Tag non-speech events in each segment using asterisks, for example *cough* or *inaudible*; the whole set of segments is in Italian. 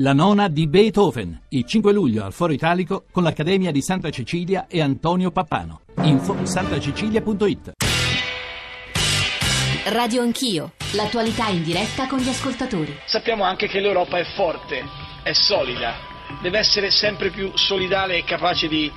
La nona di Beethoven, il 5 luglio al Foro Italico con l'Accademia di Santa Cecilia e Antonio Pappano. Info santacecilia.it Radio Anch'io, l'attualità in diretta con gli ascoltatori. Sappiamo anche che l'Europa è forte, è solida, deve essere sempre più solidale e capace di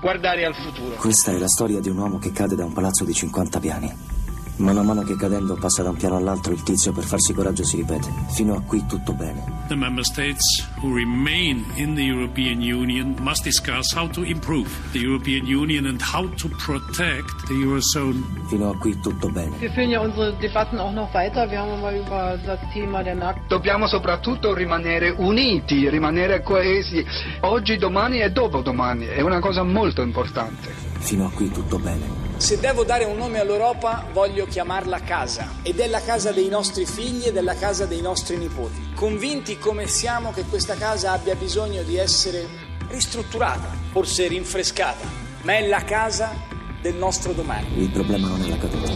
guardare al futuro. Questa è la storia di un uomo che cade da un palazzo di 50 piani. Mano a mano che cadendo passa da un piano all'altro, il tizio per farsi coraggio si ripete. Fino a qui tutto bene. The member states who remain in the European Union must discuss how to improve the European Union and how to protect the Eurozone. Fino a qui tutto bene. Wir führen ja unsere Debatten auch noch weiter. Wir haben mal über das Thema der Markt. Dobbiamo soprattutto rimanere uniti, rimanere coesi. Oggi, domani e dopodomani. È una cosa molto importante. Fino a qui tutto bene. Se devo dare un nome all'Europa, voglio chiamarla casa. Ed è la casa dei nostri figli ed è la casa dei nostri nipoti. Convinti come siamo che questa casa abbia bisogno di essere ristrutturata, forse rinfrescata, ma è la casa del nostro domani. Il problema non è la caduta,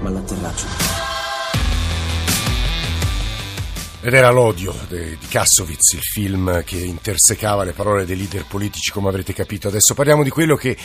ma l'atterraggio. Ed era l'odio di Kassovitz, il film che intersecava le parole dei leader politici, come avrete capito. Adesso parliamo di quello che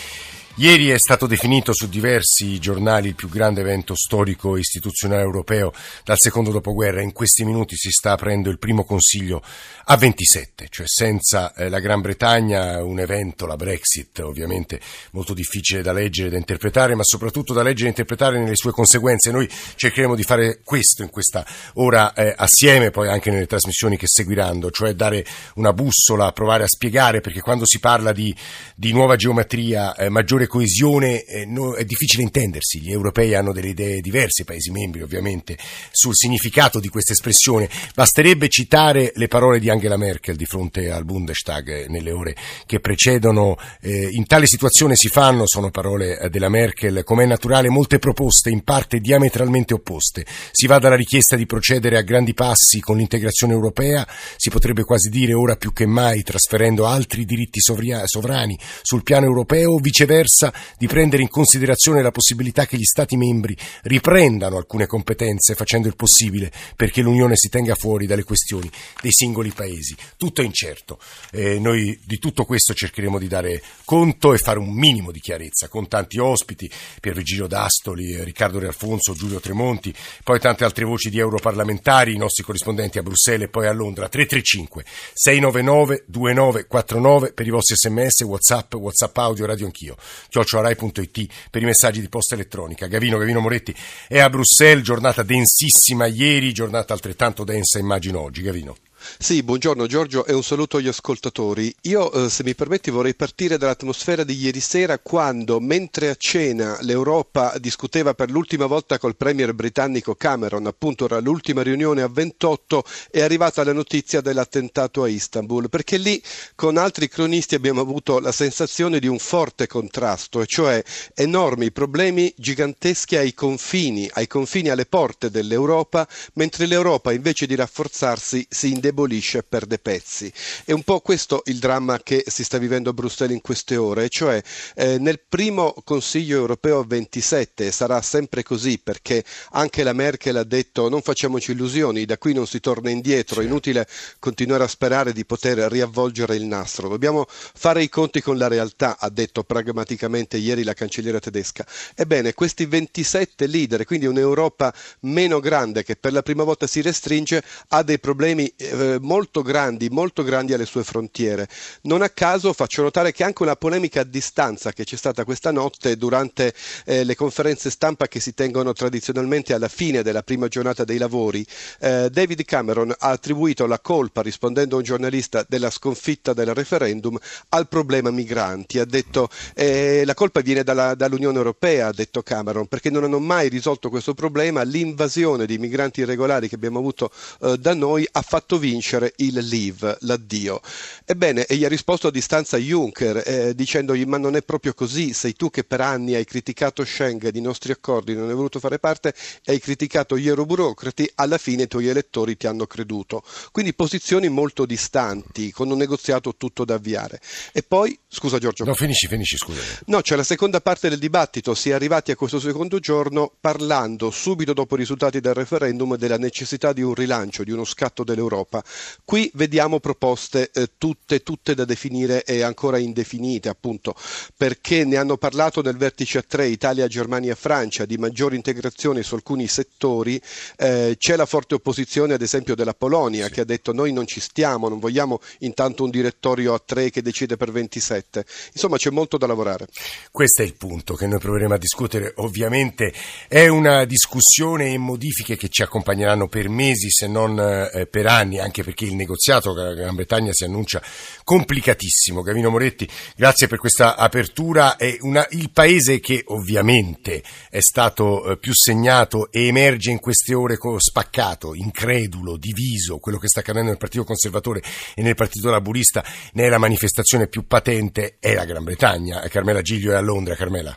Ieri è stato definito su diversi giornali il più grande evento storico e istituzionale europeo dal secondo dopoguerra. In questi minuti si sta aprendo il primo consiglio a 27, cioè senza eh, la Gran Bretagna, un evento, la Brexit, ovviamente molto difficile da leggere e da interpretare, ma soprattutto da leggere e interpretare nelle sue conseguenze. Noi cercheremo di fare questo in questa ora eh, assieme, poi anche nelle trasmissioni che seguiranno, cioè dare una bussola, provare a spiegare, perché quando si parla di, di nuova geometria, eh, maggiore coesione eh, no, è difficile intendersi, gli europei hanno delle idee diverse, i Paesi membri ovviamente, sul significato di questa espressione. Basterebbe citare le parole di Angela Merkel di fronte al Bundestag eh, nelle ore che precedono. Eh, in tale situazione si fanno, sono parole eh, della Merkel, come è naturale, molte proposte in parte diametralmente opposte. Si va dalla richiesta di procedere a grandi passi con l'integrazione europea, si potrebbe quasi dire ora più che mai trasferendo altri diritti sovrani sul piano europeo viceversa promessa di prendere in considerazione la possibilità che gli Stati membri riprendano alcune competenze facendo il possibile perché l'Unione si tenga fuori dalle questioni dei singoli paesi. Tutto è incerto. Eh, noi di tutto questo cercheremo di dare conto e fare un minimo di chiarezza con tanti ospiti, Pier Vigilio D'Astoli, Riccardo Realfonso, Giulio Tremonti, poi tante altre voci di europarlamentari, i nostri corrispondenti a Bruxelles e poi a Londra. 335 699 2949 per i vostri sms, whatsapp, whatsapp audio, radio anch'io chiocciorai.it per i messaggi di posta elettronica. Gavino, Gavino Moretti è a Bruxelles, giornata densissima ieri, giornata altrettanto densa immagino oggi. Gavino. Sì, buongiorno Giorgio e un saluto agli ascoltatori. Io, eh, se mi permetti, vorrei partire dall'atmosfera di ieri sera quando, mentre a cena l'Europa discuteva per l'ultima volta col premier britannico Cameron, appunto era l'ultima riunione a 28, è arrivata la notizia dell'attentato a Istanbul, perché lì con altri cronisti abbiamo avuto la sensazione di un forte contrasto, e cioè enormi problemi giganteschi ai confini, ai confini alle porte dell'Europa, mentre l'Europa invece di rafforzarsi si indebolisce indebolisce e perde pezzi. È un po' questo il dramma che si sta vivendo a Bruxelles in queste ore, cioè eh, nel primo Consiglio europeo 27 sarà sempre così perché anche la Merkel ha detto non facciamoci illusioni, da qui non si torna indietro, è inutile continuare a sperare di poter riavvolgere il nastro, dobbiamo fare i conti con la realtà, ha detto pragmaticamente ieri la cancelliera tedesca. Ebbene, questi 27 leader, quindi un'Europa meno grande che per la prima volta si restringe, ha dei problemi eh, eh, molto grandi, molto grandi alle sue frontiere. Non a caso faccio notare che anche una polemica a distanza che c'è stata questa notte durante eh, le conferenze stampa che si tengono tradizionalmente alla fine della prima giornata dei lavori, eh, David Cameron ha attribuito la colpa, rispondendo a un giornalista, della sconfitta del referendum al problema migranti. Ha detto eh, la colpa viene dalla, dall'Unione Europea, ha detto Cameron, perché non hanno mai risolto questo problema. L'invasione di migranti irregolari che abbiamo avuto eh, da noi ha fatto vincere vincere il leave, l'addio. Ebbene, e gli ha risposto a distanza Juncker eh, dicendogli ma non è proprio così, sei tu che per anni hai criticato Schengen, i nostri accordi, non hai voluto fare parte hai criticato gli euroburocrati, alla fine i tuoi elettori ti hanno creduto. Quindi posizioni molto distanti, con un negoziato tutto da avviare. E poi, scusa Giorgio. No, finisci, finisci, scusa. No, c'è la seconda parte del dibattito, si è arrivati a questo secondo giorno parlando subito dopo i risultati del referendum della necessità di un rilancio, di uno scatto dell'Europa. Qui vediamo proposte eh, tutte, tutte da definire e ancora indefinite, appunto, perché ne hanno parlato nel vertice a tre Italia, Germania e Francia di maggiore integrazione su alcuni settori. Eh, c'è la forte opposizione, ad esempio, della Polonia sì. che ha detto noi non ci stiamo, non vogliamo intanto un direttorio a tre che decide per 27. Insomma, c'è molto da lavorare. Questo è il punto che noi proveremo a discutere. Ovviamente è una discussione e modifiche che ci accompagneranno per mesi, se non eh, per anni, anche perché il negoziato con la Gran Bretagna si annuncia complicatissimo. Gavino Moretti, grazie per questa apertura. È una, il paese che ovviamente è stato eh, più segnato e emerge in queste ore spaccato, incredulo, diviso, quello che sta accadendo nel Partito Conservatore e nel Partito Laburista ne è la manifestazione più patente, è la Gran Bretagna. Carmela Giglio è a Londra. Carmela.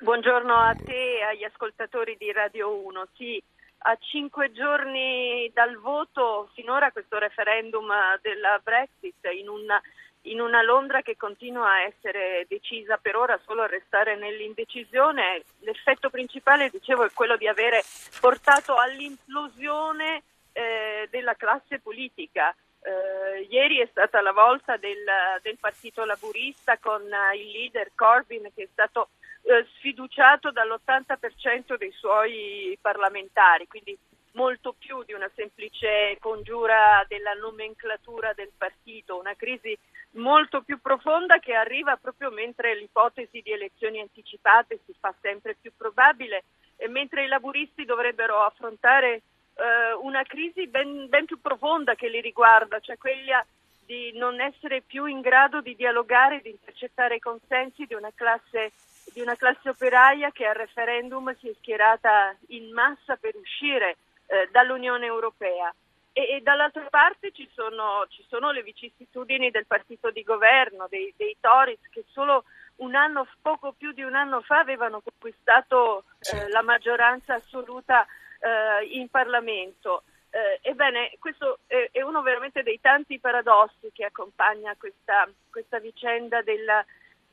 Buongiorno a te e agli ascoltatori di Radio 1. Sì, a cinque giorni dal voto, finora questo referendum della Brexit in una, in una Londra che continua a essere decisa per ora solo a restare nell'indecisione, l'effetto principale, dicevo, è quello di avere portato all'implosione eh, della classe politica. Eh, ieri è stata la volta del, del Partito Laburista con il leader Corbyn che è stato eh, sfiduciato dall'80% dei suoi parlamentari, quindi molto più di una semplice congiura della nomenclatura del partito, una crisi molto più profonda che arriva proprio mentre l'ipotesi di elezioni anticipate si fa sempre più probabile e mentre i laburisti dovrebbero affrontare eh, una crisi ben, ben più profonda che li riguarda, cioè quella di non essere più in grado di dialogare, di intercettare i consensi di una classe di una classe operaia che al referendum si è schierata in massa per uscire eh, dall'Unione Europea. E, e, dall'altra parte ci sono, ci sono, le vicissitudini del partito di governo, dei, dei Tories, che solo un anno, poco più di un anno fa avevano conquistato eh, la maggioranza assoluta eh, in Parlamento. Eh, ebbene, questo è, è, uno veramente dei tanti paradossi che accompagna questa, questa vicenda della,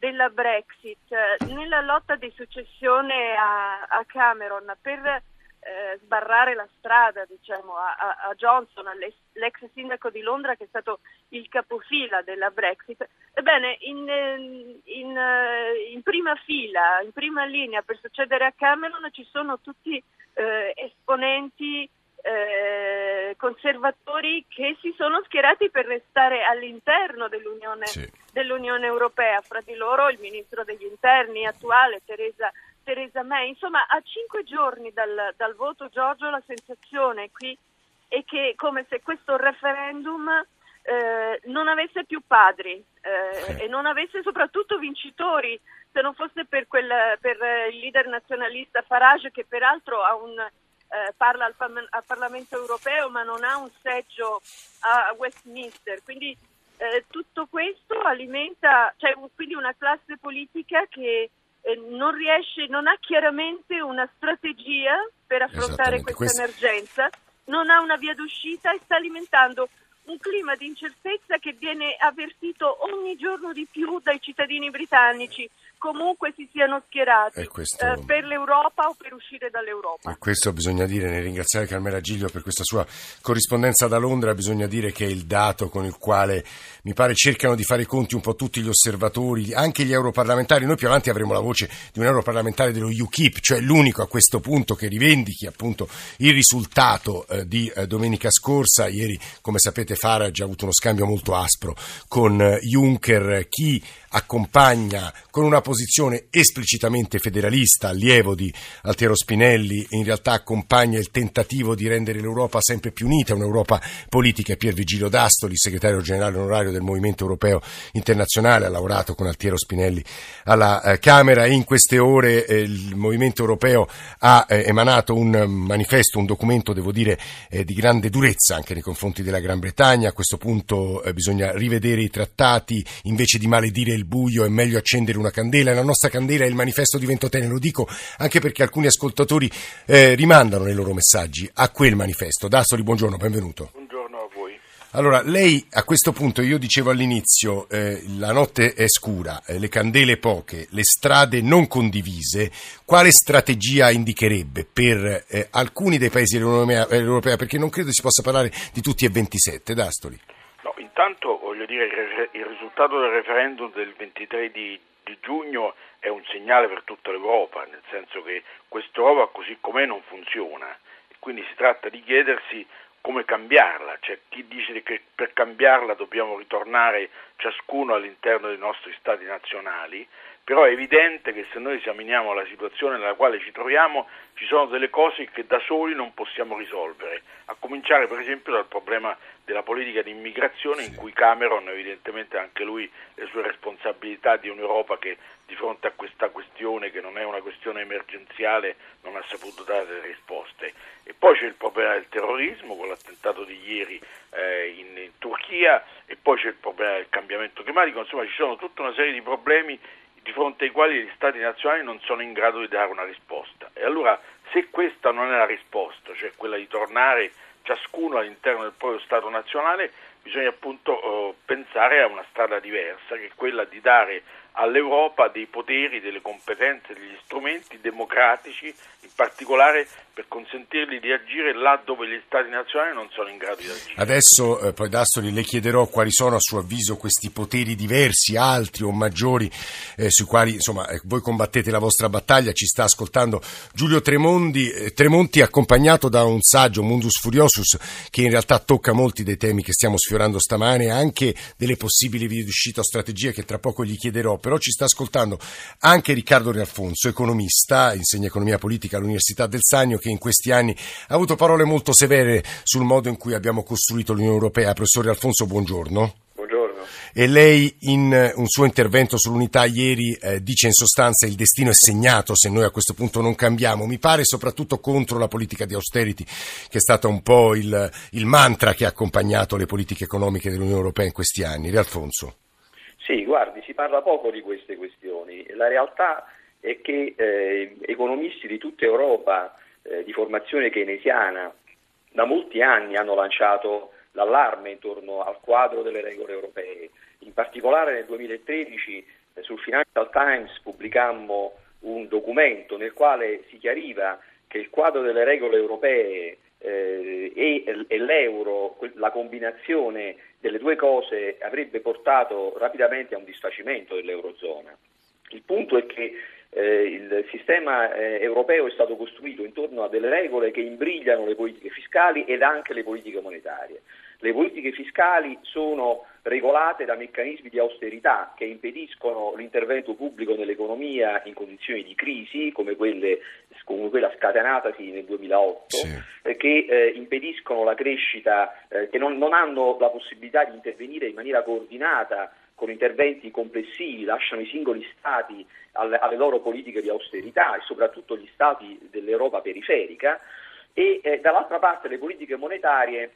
della Brexit, nella lotta di successione a, a Cameron per eh, sbarrare la strada diciamo, a, a, Johnson, l'ex sindaco di Londra che è stato il capofila della Brexit, ebbene in, in, in prima fila, in prima linea per succedere a Cameron ci sono tutti eh, esponenti eh, conservatori che si sono schierati per restare all'interno dell'Unione, sì. dell'Unione, Europea, fra di loro il ministro degli interni attuale Teresa, Teresa May. Insomma, a cinque giorni dal, dal, voto, Giorgio, la sensazione qui è che come se questo referendum eh, non avesse più padri eh, sì. e non avesse soprattutto vincitori, se non fosse per, quel, per il leader nazionalista Farage che peraltro ha un eh, parla al, al, Parlamento europeo ma non ha un seggio a Westminster. Quindi eh, tutto questo alimenta, cioè quindi una classe politica che eh, non riesce, non ha chiaramente una strategia per affrontare questa emergenza, non ha una via d'uscita e sta alimentando un clima di incertezza che viene avvertito ogni giorno di più dai cittadini britannici comunque si siano schierati questo... eh, per l'Europa o per uscire dall'Europa. E questo bisogna dire, nel ringraziare Carmela Giglio per questa sua corrispondenza da Londra, bisogna dire che è il dato con il quale mi pare cercano di fare i conti un po' tutti gli osservatori, anche gli europarlamentari. Noi più avanti avremo la voce di un europarlamentare dello UKIP, cioè l'unico a questo punto che rivendichi appunto il risultato eh, di eh, domenica scorsa. Ieri, come sapete, Farage ha avuto uno scambio molto aspro con eh, Juncker, chi accompagna con una posizione posizione esplicitamente federalista, allievo di Altiero Spinelli, in realtà accompagna il tentativo di rendere l'Europa sempre più unita, un'Europa politica. Pier Vigilio D'Astoli, segretario generale onorario del Movimento Europeo Internazionale, ha lavorato con Altiero Spinelli alla eh, Camera in queste ore eh, il Movimento Europeo ha eh, emanato un manifesto, un documento, devo dire, di grande durezza anche nei confronti della Gran Bretagna. A questo punto bisogna rivedere i trattati, invece di maledire il buio è meglio accendere una candela e la nostra candela è il manifesto di Ventotene, lo dico anche perché alcuni ascoltatori eh, rimandano nei loro messaggi a quel manifesto. Dassoli, buongiorno, benvenuto. Buongiorno a voi. Allora, lei a questo punto, io dicevo all'inizio, eh, la notte è scura, eh, le candele poche, le strade non condivise, quale strategia indicherebbe per eh, alcuni dei paesi dell'Unione Europea? Perché non credo si possa parlare di tutti e 27, Dastoli. No, intanto voglio dire il, il risultato del referendum del 23 di, di giugno è un segnale per tutta l'Europa, nel senso che quest'Europa così com'è non funziona. E quindi si tratta di chiedersi come cambiarla, c'è chi dice che per cambiarla dobbiamo ritornare ciascuno all'interno dei nostri stati nazionali, però è evidente che se noi esaminiamo la situazione nella quale ci troviamo ci sono delle cose che da soli non possiamo risolvere, a cominciare per esempio dal problema della politica di immigrazione in cui Cameron evidentemente anche lui le sue responsabilità di un'Europa che di fronte a questa questione che non è una questione emergenziale non ha saputo dare delle risposte. E poi c'è il problema del terrorismo con l'attentato di ieri eh, in, in Turchia e poi c'è il problema del cambiamento climatico, insomma ci sono tutta una serie di problemi di fronte ai quali gli Stati nazionali non sono in grado di dare una risposta. E allora se questa non è la risposta, cioè quella di tornare ciascuno all'interno del proprio Stato nazionale, bisogna appunto eh, pensare a una strada diversa, che è quella di dare all'Europa dei poteri, delle competenze, degli strumenti democratici, in particolare per consentirgli di agire là dove gli Stati nazionali non sono in grado di agire. Adesso, eh, poi Dastoli, le chiederò quali sono a suo avviso questi poteri diversi, altri o maggiori, eh, sui quali insomma, eh, voi combattete la vostra battaglia. Ci sta ascoltando Giulio Tremondi, eh, Tremonti, accompagnato da un saggio, Mundus Furiosus, che in realtà tocca molti dei temi che stiamo sfiorando stamane, anche delle possibili vie d'uscita o strategie che tra poco gli chiederò. Però ci sta ascoltando anche Riccardo Rialfonso, economista, insegna economia politica all'Università del Sannio, che in questi anni ha avuto parole molto severe sul modo in cui abbiamo costruito l'Unione Europea. Professore Alfonso, buongiorno. Buongiorno. E lei in un suo intervento sull'unità ieri eh, dice in sostanza il destino è segnato se noi a questo punto non cambiamo. Mi pare soprattutto contro la politica di austerity che è stata un po' il, il mantra che ha accompagnato le politiche economiche dell'Unione Europea in questi anni. Rialfonso. Sì, guardi, si parla poco di queste questioni. La realtà è che eh, economisti di tutta Europa eh, di formazione keynesiana da molti anni hanno lanciato l'allarme intorno al quadro delle regole europee. In particolare nel 2013 eh, sul Financial Times pubblicammo un documento nel quale si chiariva che il quadro delle regole europee eh, e, e, l'euro, la combinazione delle due cose avrebbe portato rapidamente a un disfacimento dell'eurozona. Il punto è che eh, il sistema eh, europeo è stato costruito intorno a delle regole che imbrigliano le politiche fiscali ed anche le politiche monetarie. Le politiche fiscali sono regolate da meccanismi di austerità che impediscono l'intervento pubblico nell'economia in condizioni di crisi come, quelle, come quella scatenatasi nel 2008, sì. eh, che eh, impediscono la crescita, eh, che non, non hanno la possibilità di intervenire in maniera coordinata con interventi complessivi, lasciano i singoli Stati alle, alle loro politiche di austerità e soprattutto gli Stati dell'Europa periferica e eh, dall'altra parte le politiche monetarie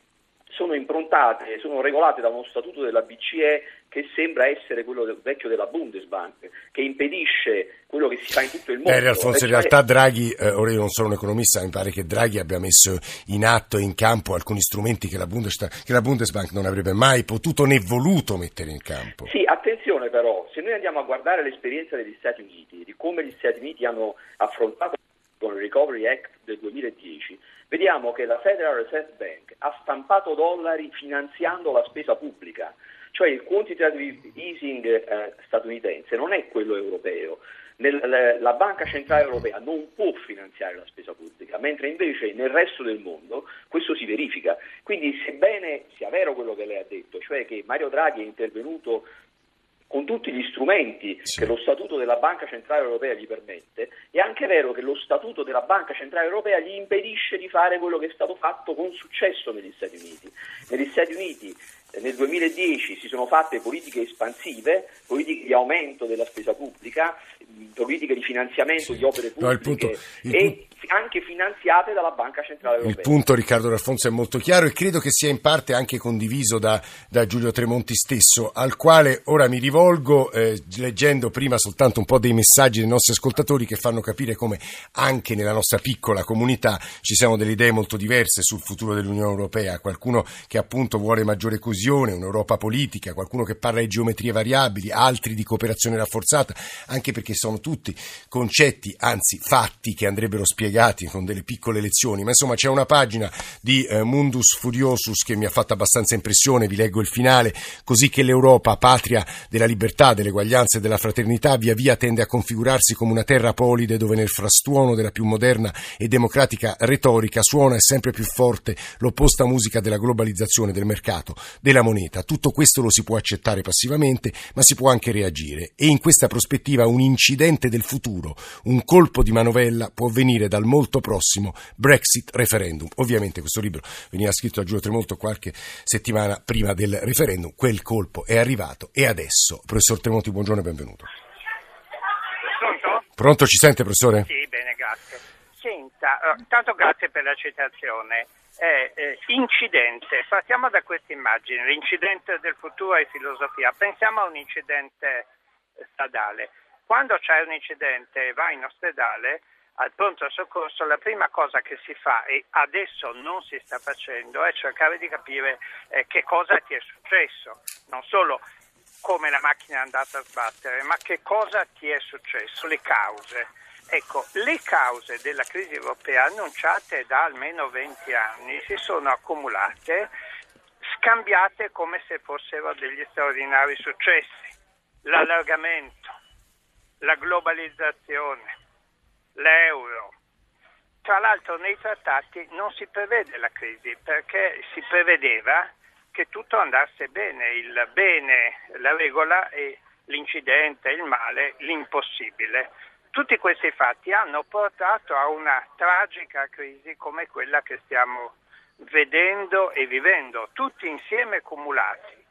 sono improntate, sono regolate da uno statuto della BCE che sembra essere quello del vecchio della Bundesbank, che impedisce quello che si fa in tutto il mondo. Eh, Alfonso, in realtà Draghi, eh, ora io non sono un economista, mi pare che Draghi abbia messo in atto e in campo alcuni strumenti che la, che la Bundesbank non avrebbe mai potuto né voluto mettere in campo. Sì, attenzione però, se noi andiamo a guardare l'esperienza degli Stati Uniti, di come gli Stati Uniti hanno affrontato con il Recovery Act del 2010, vediamo che la Federal Reserve Bank ha stampato dollari finanziando la spesa pubblica, cioè il quantitative easing eh, statunitense non è quello europeo. Nel, la Banca Centrale Europea non può finanziare la spesa pubblica, mentre invece nel resto del mondo questo si verifica. Quindi sebbene sia vero quello che lei ha detto, cioè che Mario Draghi è intervenuto tutti gli strumenti sì. che lo Statuto della Banca Centrale Europea gli permette, è anche vero che lo Statuto della Banca Centrale Europea gli impedisce di fare quello che è stato fatto con successo negli Stati Uniti. Negli Stati Uniti eh, nel 2010 si sono fatte politiche espansive, politiche di aumento della spesa pubblica, politiche di finanziamento sì. di opere pubbliche no, il punto, il e anche finanziate dalla Banca Centrale Europea. Il punto, Riccardo Raffonso, è molto chiaro e credo che sia in parte anche condiviso da, da Giulio Tremonti stesso, al quale ora mi rivolgo eh, leggendo prima soltanto un po' dei messaggi dei nostri ascoltatori che fanno capire come anche nella nostra piccola comunità ci siano delle idee molto diverse sul futuro dell'Unione Europea. Qualcuno che appunto vuole maggiore coesione, un'Europa politica, qualcuno che parla di geometrie variabili, altri di cooperazione rafforzata, anche perché sono tutti concetti, anzi fatti, che andrebbero spiegati con delle piccole lezioni. Ma insomma c'è una pagina di eh, Mundus Furiosus che mi ha fatto abbastanza impressione, vi leggo il finale, così che l'Europa, patria della libertà, dell'eguaglianza e della fraternità, via via tende a configurarsi come una terra polide dove nel frastuono della più moderna e democratica retorica suona sempre più forte l'opposta musica della globalizzazione del mercato, della moneta. Tutto questo lo si può accettare passivamente, ma si può anche reagire. E in questa prospettiva un incidente del futuro, un colpo di manovella può venire dal molto prossimo Brexit referendum. Ovviamente questo libro veniva scritto a Giulio Tremonto qualche settimana prima del referendum. Quel colpo è arrivato e adesso, professor Tremonti, buongiorno e benvenuto. Pronto? Pronto, ci sente professore? Sì, bene, grazie. Senta, uh, tanto grazie per la citazione è eh, incidente. Partiamo da questa immagine, l'incidente del futuro è filosofia. Pensiamo a un incidente stradale. Quando c'è un incidente e va in ospedale, al pronto soccorso, la prima cosa che si fa, e adesso non si sta facendo, è cercare di capire eh, che cosa ti è successo. Non solo come la macchina è andata a sbattere, ma che cosa ti è successo, le cause. Ecco, le cause della crisi europea annunciate da almeno 20 anni si sono accumulate, scambiate come se fossero degli straordinari successi. L'allargamento, la globalizzazione, l'euro. Tra l'altro nei trattati non si prevede la crisi perché si prevedeva che tutto andasse bene, il bene, la regola e l'incidente, il male, l'impossibile. Tutti questi fatti hanno portato a una tragica crisi come quella che stiamo vedendo e vivendo, tutti insieme cumulati.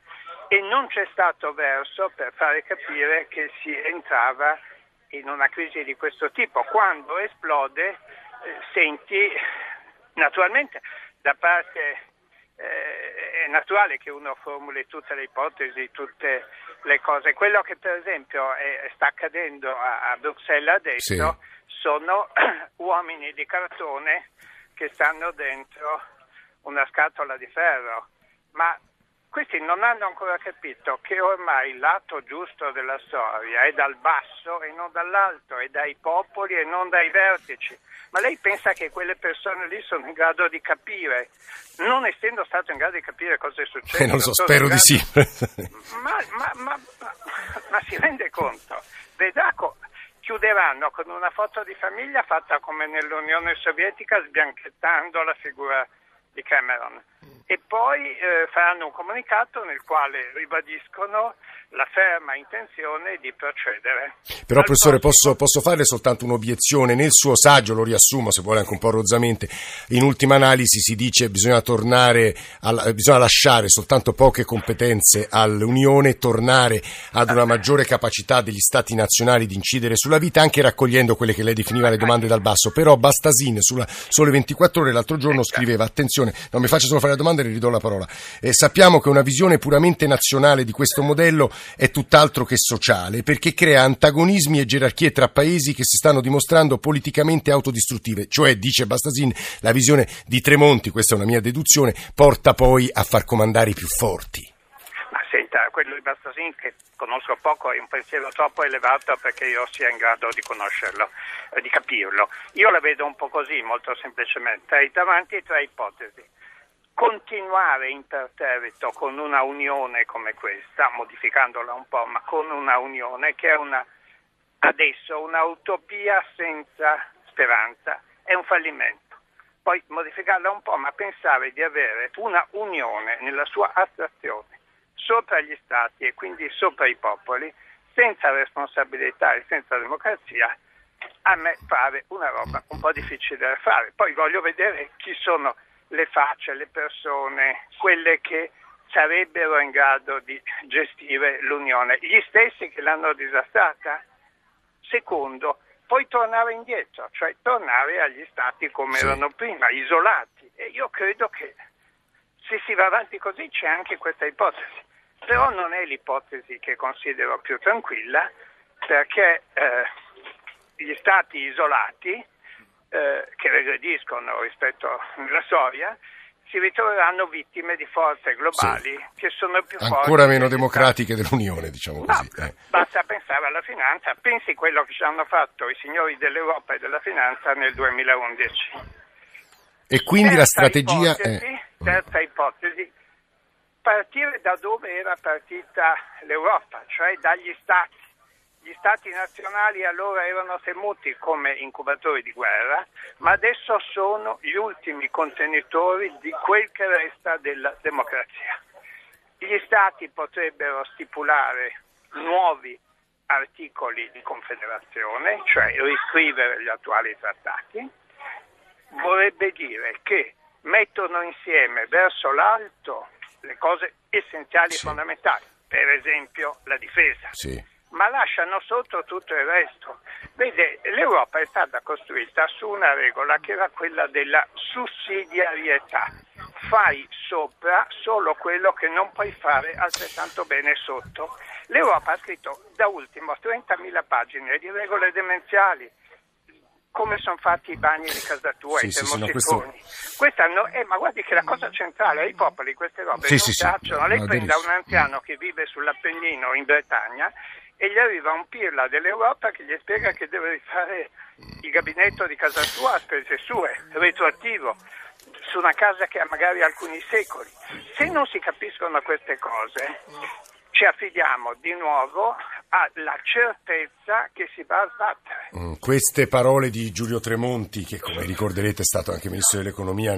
E non c'è stato verso per fare capire che si entrava in una crisi di questo tipo. Quando esplode, eh, senti naturalmente da parte eh, è naturale che uno formuli tutte le ipotesi, tutte le cose. Quello che per esempio è, sta accadendo a, a Bruxelles adesso sì. sono *clears throat* uomini di cartone che stanno dentro una scatola di ferro, ma questi non hanno ancora capito che ormai il lato giusto della storia è dal basso e non dall'alto, è dai popoli e non dai vertici. Ma lei pensa che quelle persone lì sono in grado di capire, non essendo stato in grado di capire cosa è successo? Eh, non so, spero di sì. ma, ma, ma, ma, si rende conto? Vedaco chiuderanno con una foto di famiglia fatta come nell'Unione Sovietica sbianchettando la figura di Cameron e poi eh, faranno un comunicato nel quale ribadiscono la ferma intenzione di procedere. Però professore posso, posso, fare soltanto un'obiezione, nel suo saggio lo riassumo se vuole anche un po' rozzamente, in ultima analisi si dice che bisogna tornare, alla, bisogna lasciare soltanto poche competenze all'Unione, tornare ad una maggiore capacità degli Stati nazionali di incidere sulla vita anche raccogliendo quelle che lei definiva le domande dal basso, però Bastasin sulla Sole 24 ore l'altro giorno scriveva attenzione, non mi faccia solo fare la domanda e le ridò la parola, eh, sappiamo che una visione puramente nazionale di questo modello è tutt'altro che sociale perché crea antagonismi e gerarchie tra paesi che si stanno dimostrando politicamente autodistruttive. Cioè, dice Bastasin, la visione di Tremonti, questa è una mia deduzione, porta poi a far comandare i più forti. Senta, quello di Bastasin che conosco poco è un pensiero troppo elevato perché io sia in grado di conoscerlo, eh, di capirlo. Io la vedo un po' così, molto semplicemente, hai davanti tre ipotesi continuare imperterrito con una unione come questa, modificandola un po', ma con una unione che è una, adesso un'utopia senza speranza, è un fallimento. Poi modificarla un po', ma pensare di avere una unione nella sua astrazione sopra gli stati e quindi sopra i popoli, senza responsabilità e senza democrazia, a me pare una roba un po' difficile da fare. Poi voglio vedere chi sono le facce, le persone, quelle che sarebbero in grado di gestire l'Unione, gli stessi che l'hanno disastrata. Secondo, poi tornare indietro, cioè tornare agli stati come sì. erano prima, isolati. E io credo che se si va avanti così c'è anche questa ipotesi. Però non è l'ipotesi che considero più tranquilla perché eh, gli stati isolati eh, che regrediscono rispetto alla storia si ritroveranno vittime di forze globali sì. che sono più Ancora forti. Ancora meno democratiche dell'Unione, diciamo così. No, eh. Basta pensare alla finanza, pensi quello che ci hanno fatto i signori dell'Europa e della finanza nel 2011. E quindi terza la strategia ipotesi, è... Terza ipotesi, partire da dove era partita l'Europa, cioè dagli stati gli stati nazionali allora erano temuti come incubatori di guerra, ma adesso sono gli ultimi contenitori di quel che resta della democrazia. Gli stati potrebbero stipulare nuovi articoli di confederazione, cioè riscrivere gli attuali trattati, vorrebbe dire che mettono insieme verso l'alto le cose essenziali e sì. fondamentali, per esempio la difesa. Sì ma lasciano sotto tutto il resto. Vede, l'Europa è stata costruita su una regola che era quella della sussidiarietà. Fai sopra solo quello che non puoi fare altrettanto bene sotto. L'Europa ha scritto da ultimo 30.000 pagine di regole demenziali, come sono fatti i bagni di casa tua, sì, i termosifoni. Sì, questo... Questa no, eh, ma guardi che la cosa centrale ai popoli queste robe sì, non sì, piacciono. Lei prenda un anziano che vive sull'Appennino in Bretagna e gli arriva un pirla dell'Europa che gli spiega che deve rifare il gabinetto di casa sua a spese sue, retroattivo, su una casa che ha magari alcuni secoli. Se non si capiscono queste cose, ci affidiamo di nuovo alla certezza che si va a sbattere. Mm, queste parole di Giulio Tremonti, che come ricorderete è stato anche ministro dell'economia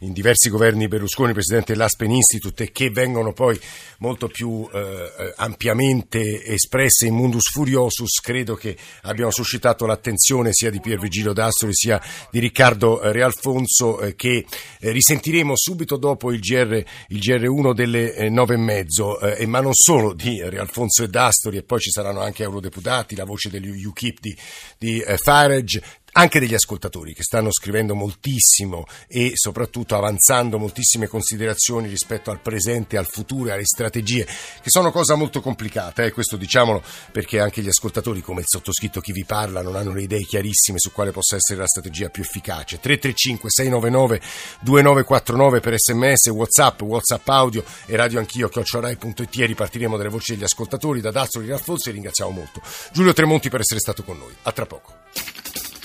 in diversi governi Berlusconi, presidente dell'Aspen Institute, e che vengono poi molto più eh, eh, ampiamente espresse in Mundus Furiosus, credo che abbiano suscitato l'attenzione sia di Pier Vigilio D'Astoli sia di Riccardo eh, Realfonso, eh, che eh, risentiremo subito dopo il, GR, il GR1 delle eh, nove e mezzo, ma non solo di Realfonso e D'Astoli, e poi ci saranno anche eurodeputati, la voce degli UKIP di, di eh, Farage, anche degli ascoltatori che stanno scrivendo moltissimo e soprattutto avanzando moltissime considerazioni rispetto al presente, al futuro e alle strategie, che sono cosa molto complicata, eh? questo diciamolo perché anche gli ascoltatori, come il sottoscritto chi vi parla, non hanno le idee chiarissime su quale possa essere la strategia più efficace. 335 699 2949 per sms, whatsapp, whatsapp audio e radio anch'io, chiocciorai.it e ripartiremo dalle voci degli ascoltatori, da Dazzoli Raffolzi e ringraziamo molto Giulio Tremonti per essere stato con noi. A tra poco.